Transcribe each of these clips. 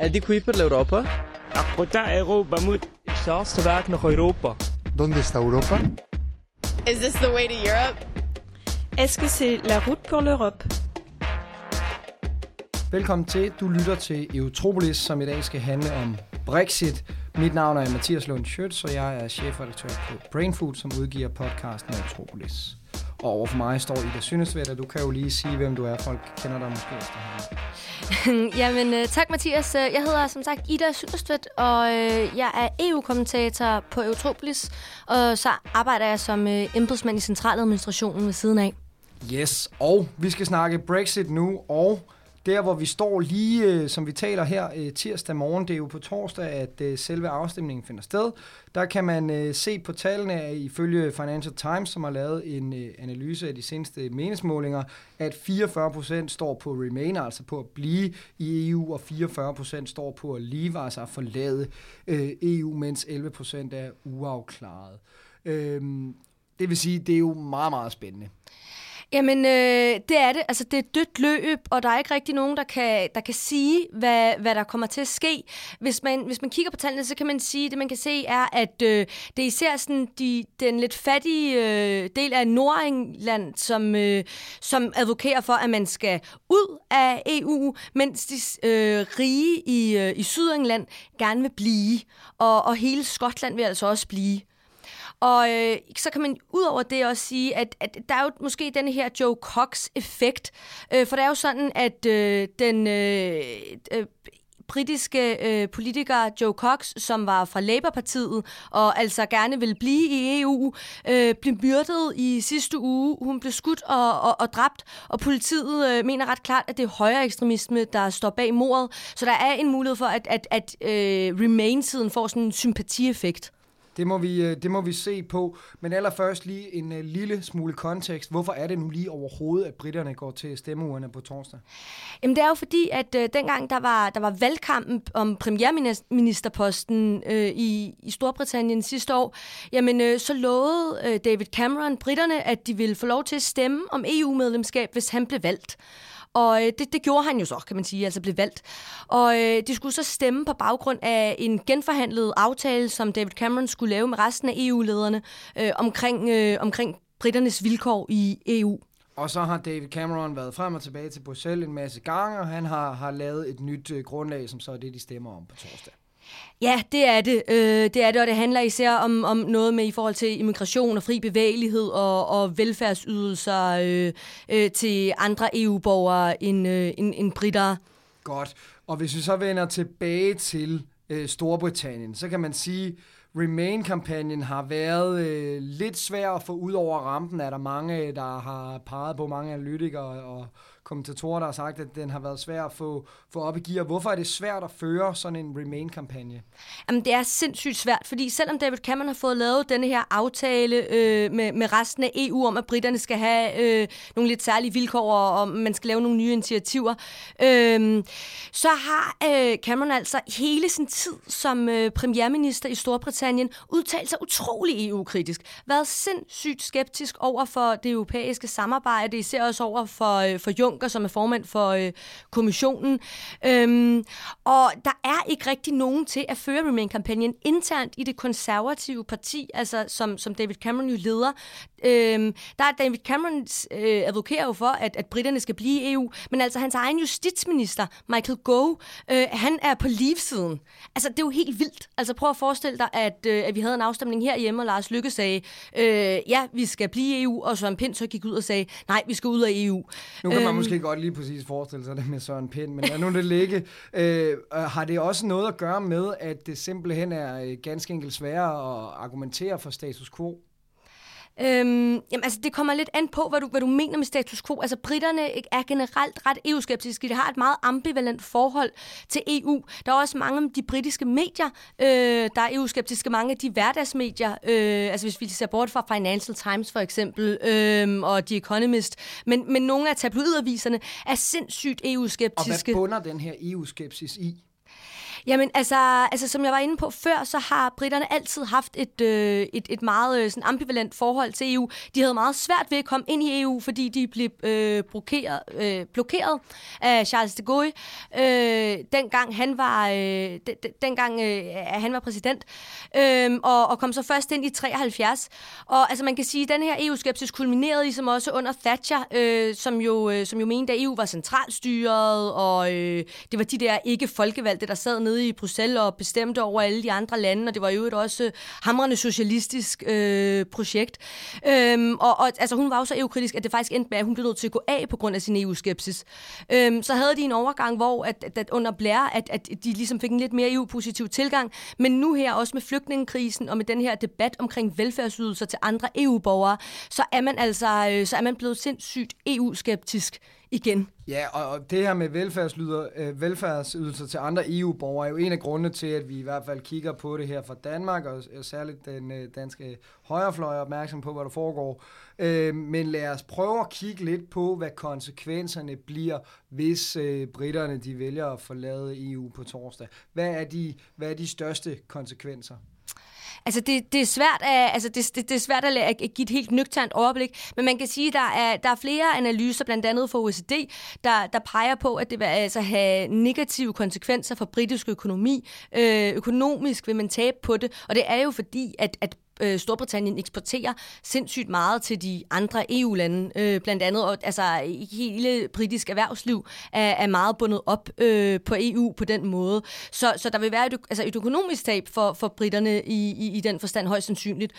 Adequat per l'Europa? Apportar Europa mod het snelste weg naar Europa. ¿Dónde está Europa? Is this the way to Europe? Est-ce que c'est la route pour l'Europe Velkommen til. Du lytter til Eurotropolis, som i dag skal handle om Brexit. Mit navn er Mathias Lund Schøtz, og jeg er chefredaktør på Brainfood, som udgiver podcasten Eurotropolis. Og overfor mig står Ida Synesvæt, og du kan jo lige sige, hvem du er. Folk kender dig måske efterhånden. Jamen, øh, tak Mathias. Øh, Jeg hedder som sagt Ida Synerstvedt, og øh, jeg er EU-kommentator på Eurotropolis, og så arbejder jeg som embedsmand i centraladministrationen ved siden af. Yes, og vi skal snakke Brexit nu, og der hvor vi står lige, øh, som vi taler her øh, tirsdag morgen, det er jo på torsdag, at øh, selve afstemningen finder sted. Der kan man øh, se på tallene af, ifølge Financial Times, som har lavet en øh, analyse af de seneste meningsmålinger, at 44% står på remain, altså på at blive i EU, og 44% står på at leave, altså at forlade øh, EU, mens 11% er uafklaret. Øhm, det vil sige, det er jo meget, meget spændende. Jamen, øh, det er det. Altså, det er et dødt løb, og der er ikke rigtig nogen, der kan, der kan sige, hvad, hvad der kommer til at ske. Hvis man, hvis man kigger på tallene, så kan man sige, det man kan se er, at øh, det er især sådan de, den lidt fattige øh, del af Nordengland, som, øh, som advokerer for, at man skal ud af EU, mens de øh, rige i, øh, i Sydengland gerne vil blive. Og, og hele Skotland vil altså også blive. Og øh, så kan man ud over det også sige, at, at der er jo måske den her Joe Cox-effekt. Øh, for det er jo sådan, at øh, den øh, øh, britiske øh, politiker Joe Cox, som var fra Labour-partiet og altså gerne ville blive i EU, øh, blev myrdet i sidste uge. Hun blev skudt og, og, og dræbt, og politiet øh, mener ret klart, at det er højere ekstremisme, der står bag mordet. Så der er en mulighed for, at, at, at øh, Remain-siden får sådan en sympatieffekt. Det må, vi, øh, det må vi se på. Men allerførst lige en øh, lille smule kontekst. Hvorfor er det nu lige overhovedet, at britterne går til stemmeurene på torsdag? Jamen det er jo fordi, at øh, dengang der var, der var valgkampen om premierministerposten øh, i, i Storbritannien sidste år, jamen øh, så lovede øh, David Cameron britterne, at de ville få lov til at stemme om EU-medlemskab, hvis han blev valgt. Og øh, det, det gjorde han jo så, kan man sige, altså blev valgt. Og øh, de skulle så stemme på baggrund af en genforhandlet aftale, som David Cameron skulle lave med resten af EU-lederne øh, omkring, øh, omkring britternes vilkår i EU. Og så har David Cameron været frem og tilbage til Bruxelles en masse gange, og han har, har lavet et nyt øh, grundlag, som så er det, de stemmer om på torsdag. Ja, det er det. Øh, det er det, og det handler især om, om noget med i forhold til immigration og fri bevægelighed og, og velfærdsydelser øh, øh, til andre EU-borgere end, øh, end, end britter. Godt. Og hvis vi så vender tilbage til øh, Storbritannien, så kan man sige, Remain-kampagnen har været øh, lidt svær at få ud over rampen. Er der mange, der har peget på mange analytikere og kommentatorer, der har sagt, at den har været svær at få, få op i gear. Hvorfor er det svært at føre sådan en Remain-kampagne? Jamen, det er sindssygt svært, fordi selvom David Cameron har fået lavet denne her aftale øh, med, med resten af EU om, at britterne skal have øh, nogle lidt særlige vilkår, og og man skal lave nogle nye initiativer, øh, så har øh, Cameron altså hele sin tid som øh, premierminister i Storbritannien udtalt sig utrolig EU-kritisk. Været sindssygt skeptisk over for det europæiske samarbejde, især også over for, øh, for Juncker, som er formand for øh, kommissionen. Øhm, og der er ikke rigtig nogen til at føre Remain-kampagnen internt i det konservative parti, altså som, som David Cameron jo leder. Øhm, der er David Cameron øh, advokerer jo for, at, at britterne skal blive i EU, men altså hans egen justitsminister, Michael Gove, øh, han er på leave-siden. Altså, det er jo helt vildt. Altså, prøv at forestille dig, at, øh, at vi havde en afstemning herhjemme, og Lars Lykke sagde, øh, ja, vi skal blive i EU, og Søren Pind så gik ud og sagde, nej, vi skal ud af EU. Nu kan man måske godt lige præcis forestille sig det med Søren Pind, men lad nu det ligge. Øh, har det også noget at gøre med, at det simpelthen er øh, ganske enkelt sværere at argumentere for status quo? Øhm, jamen, altså, det kommer lidt an på, hvad du, hvad du mener med status quo. Altså, britterne er generelt ret EU-skeptiske. De har et meget ambivalent forhold til EU. Der er også mange af de britiske medier, øh, der er EU-skeptiske. Mange af de hverdagsmedier, øh, altså hvis vi ser bort fra Financial Times for eksempel, øh, og The Economist, men, men nogle af tabloidaviserne er sindssygt EU-skeptiske. Og hvad bunder den her EU-skepsis i? Jamen, altså, altså, som jeg var inde på før, så har britterne altid haft et, øh, et, et meget øh, sådan ambivalent forhold til EU. De havde meget svært ved at komme ind i EU, fordi de blev øh, blokeret, øh, blokeret af Charles de Gaulle, øh, dengang han var, øh, de, de, dengang, øh, han var præsident, øh, og, og kom så først ind i 73. Og altså, man kan sige, at den her EU-skepsis kulminerede ligesom også under Thatcher, øh, som, jo, øh, som jo mente, at EU var centralstyret, og øh, det var de der ikke folkevalgte, der sad nede i Bruxelles og bestemte over alle de andre lande, og det var jo et også øh, hamrende socialistisk øh, projekt. Øhm, og, og altså, hun var jo så EU-kritisk, at det faktisk endte med, at hun blev nødt til at gå af på grund af sin EU-skepsis. Øhm, så havde de en overgang, hvor at, at, at under Blair, at, at de ligesom fik en lidt mere EU-positiv tilgang, men nu her også med flygtningekrisen og med den her debat omkring velfærdsydelser til andre EU-borgere, så er man altså øh, så er man blevet sindssygt EU-skeptisk igen. Ja, og det her med velfærdslyder, øh, velfærdsydelser til andre EU-borgere er jo en af grundene til, at vi i hvert fald kigger på det her fra Danmark, og særligt den øh, danske højrefløj er opmærksom på, hvad der foregår. Øh, men lad os prøve at kigge lidt på, hvad konsekvenserne bliver, hvis øh, britterne de vælger at forlade EU på torsdag. Hvad er de, hvad er de største konsekvenser? Altså, det, det er svært at, altså, det, det, det er svært at, at give et helt nøgternt overblik, men man kan sige, at der er, der er flere analyser, blandt andet fra OECD, der, der peger på, at det vil altså have negative konsekvenser for britisk økonomi. Øh, økonomisk vil man tabe på det, og det er jo fordi, at, at øh, Storbritannien eksporterer sindssygt meget til de andre EU-lande, øh, blandt andet, og altså hele britisk erhvervsliv er, er meget bundet op øh, på EU på den måde. Så, så der vil være et, altså et økonomisk tab for, for britterne i, i, i den forstand højst sandsynligt.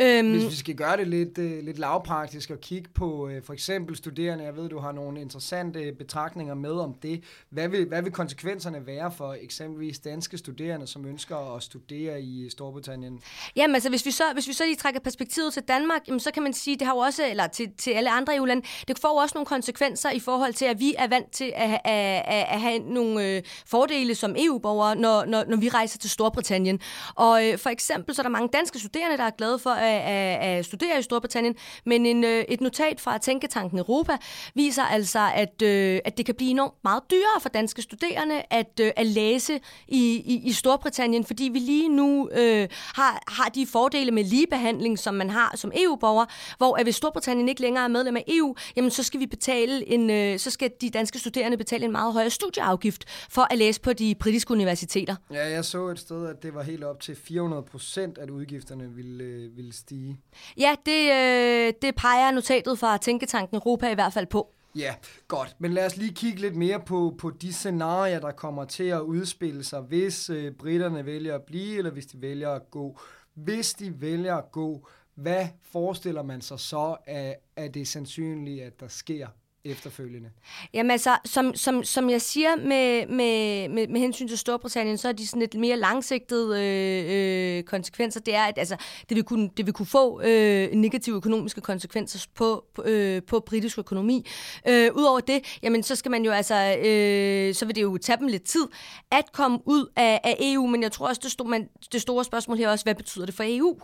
Øhm, Hvis vi skal gøre det lidt, øh, lidt lavpraktisk og kigge på øh, for eksempel studerende, jeg ved, du har nogle interessante betragtninger med om det. Hvad vil, hvad vil konsekvenserne være for eksempelvis danske studerende, som ønsker at studere i Storbritannien? Jamen altså, hvis vi så så, hvis vi så lige trækker perspektivet til Danmark, jamen, så kan man sige, det har jo også, eller til, til alle andre EU-lande, det får jo også nogle konsekvenser i forhold til, at vi er vant til at, at, at, at have nogle øh, fordele som EU-borgere, når, når, når vi rejser til Storbritannien. Og øh, for eksempel så er der mange danske studerende, der er glade for at, at, at studere i Storbritannien, men en, øh, et notat fra Tænketanken Europa viser altså, at, øh, at det kan blive enormt meget dyrere for danske studerende at, øh, at læse i, i, i Storbritannien, fordi vi lige nu øh, har, har de fordele med ligebehandling, som man har som EU-borger, hvor at hvis Storbritannien ikke længere er medlem af EU, jamen så skal vi betale en, øh, så skal de danske studerende betale en meget højere studieafgift for at læse på de britiske universiteter. Ja, jeg så et sted, at det var helt op til 400 procent, at udgifterne ville, øh, ville stige. Ja, det, øh, det peger notatet fra Tænketanken Europa i hvert fald på. Ja, godt. Men lad os lige kigge lidt mere på, på de scenarier, der kommer til at udspille sig, hvis øh, britterne vælger at blive, eller hvis de vælger at gå. Hvis de vælger at gå, hvad forestiller man sig så, at, at det er sandsynligt, at der sker? Efterfølgende? Jamen altså, som, som, som jeg siger med, med, med, med hensyn til Storbritannien, så er de sådan lidt mere langsigtede øh, øh, konsekvenser. Det er, at altså, det, vil kunne, det vil kunne få øh, negative økonomiske konsekvenser på, på, øh, på britisk økonomi. Øh, Udover det, jamen, så skal man jo altså, øh, så vil det jo tage dem lidt tid at komme ud af, af EU, men jeg tror også, det, stod, man, det store spørgsmål her også, hvad betyder det for EU?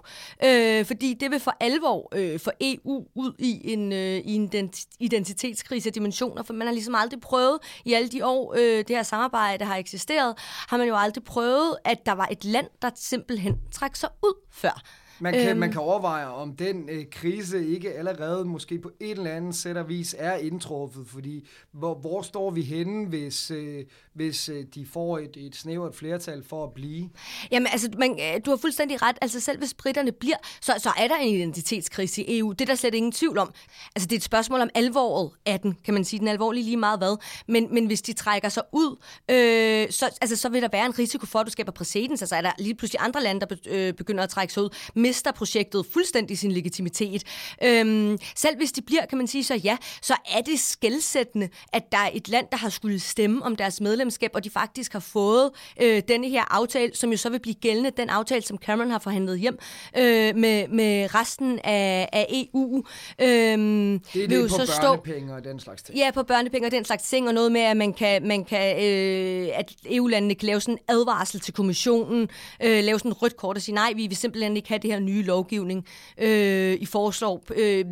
Øh, fordi det vil for alvor øh, for EU ud i en, øh, i en identitets verdenskrig af dimensioner, for man har ligesom aldrig prøvet i alle de år, øh, det her samarbejde har eksisteret, har man jo aldrig prøvet, at der var et land, der simpelthen trak sig ud før. Man kan, øhm, man kan overveje, om den øh, krise ikke allerede måske på et eller andet sæt og vis er indtruffet, fordi hvor, hvor står vi henne, hvis, øh, hvis øh, de får et, et snævert flertal for at blive? Jamen altså, man, øh, du har fuldstændig ret. Altså selv hvis britterne bliver, så, så er der en identitetskrise i EU. Det er der slet ingen tvivl om. Altså det er et spørgsmål om alvoret af den, kan man sige. Den er alvorlig lige meget hvad. Men, men hvis de trækker sig ud, øh, så, altså, så vil der være en risiko for, at du skaber præcedens. Altså er der lige pludselig andre lande, der øh, begynder at trække sig ud mister projektet fuldstændig sin legitimitet. Øhm, selv hvis de bliver, kan man sige så ja, så er det skældsættende, at der er et land, der har skulle stemme om deres medlemskab, og de faktisk har fået øh, denne her aftale, som jo så vil blive gældende, den aftale, som Cameron har forhandlet hjem øh, med, med resten af, af EU. Øhm, det er det på så børnepenge stå, og den slags ting. Ja, på børnepenge og den slags ting, og noget med, at man kan, man kan øh, at EU-landene kan lave sådan en advarsel til kommissionen, øh, lave sådan en rødt kort og sige, nej, vi vil simpelthen ikke have det her nye lovgivning. Øh, I foreslår øh,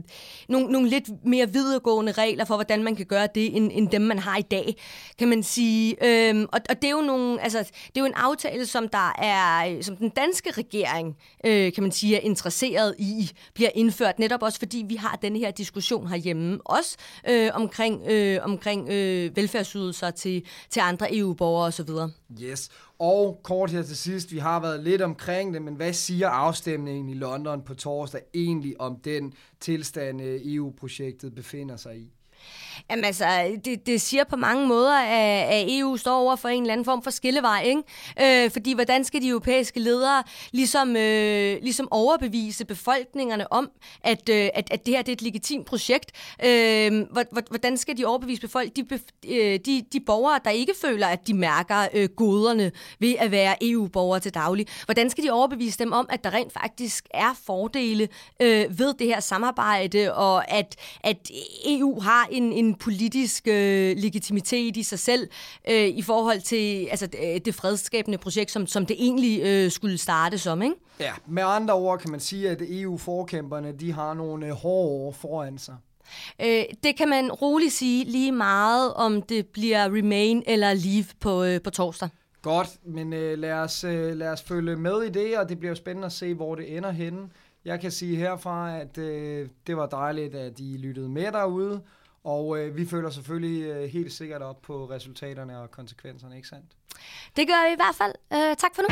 nogle, nogle lidt mere videregående regler for, hvordan man kan gøre det, end, end dem, man har i dag, kan man sige. Øh, og, og det er jo nogle, altså, det er jo en aftale, som der er, som den danske regering, øh, kan man sige, er interesseret i, bliver indført, netop også fordi vi har den her diskussion herhjemme, også øh, omkring, øh, omkring øh, velfærdsydelser til, til andre EU-borgere osv. Yes. Og kort her til sidst, vi har været lidt omkring det, men hvad siger afstemningen i London på torsdag egentlig om den tilstand, øh, EU-projektet befinder sig i? Jamen altså, det, det siger på mange måder, at, at EU står over for en eller anden form for skillevej, ikke? Øh, fordi hvordan skal de europæiske ledere ligesom, øh, ligesom overbevise befolkningerne om, at, øh, at, at det her det er et legitimt projekt? Øh, hvordan skal de overbevise befolk de, øh, de, de borgere, der ikke føler, at de mærker øh, goderne ved at være EU-borgere til daglig? Hvordan skal de overbevise dem om, at der rent faktisk er fordele øh, ved det her samarbejde, og at, at EU har en, en politisk øh, legitimitet i sig selv øh, i forhold til altså, øh, det fredsskabende projekt, som, som det egentlig øh, skulle starte som, ikke? Ja, med andre ord kan man sige, at EU-forkæmperne de har nogle øh, hårde år foran sig. Øh, det kan man roligt sige lige meget, om det bliver Remain eller Leave på, øh, på torsdag. Godt, men øh, lad, os, øh, lad os følge med i det, og det bliver spændende at se, hvor det ender henne. Jeg kan sige herfra, at øh, det var dejligt, at I lyttede med derude, og øh, vi følger selvfølgelig øh, helt sikkert op på resultaterne og konsekvenserne, ikke sandt? Det gør vi i hvert fald. Øh, tak for nu.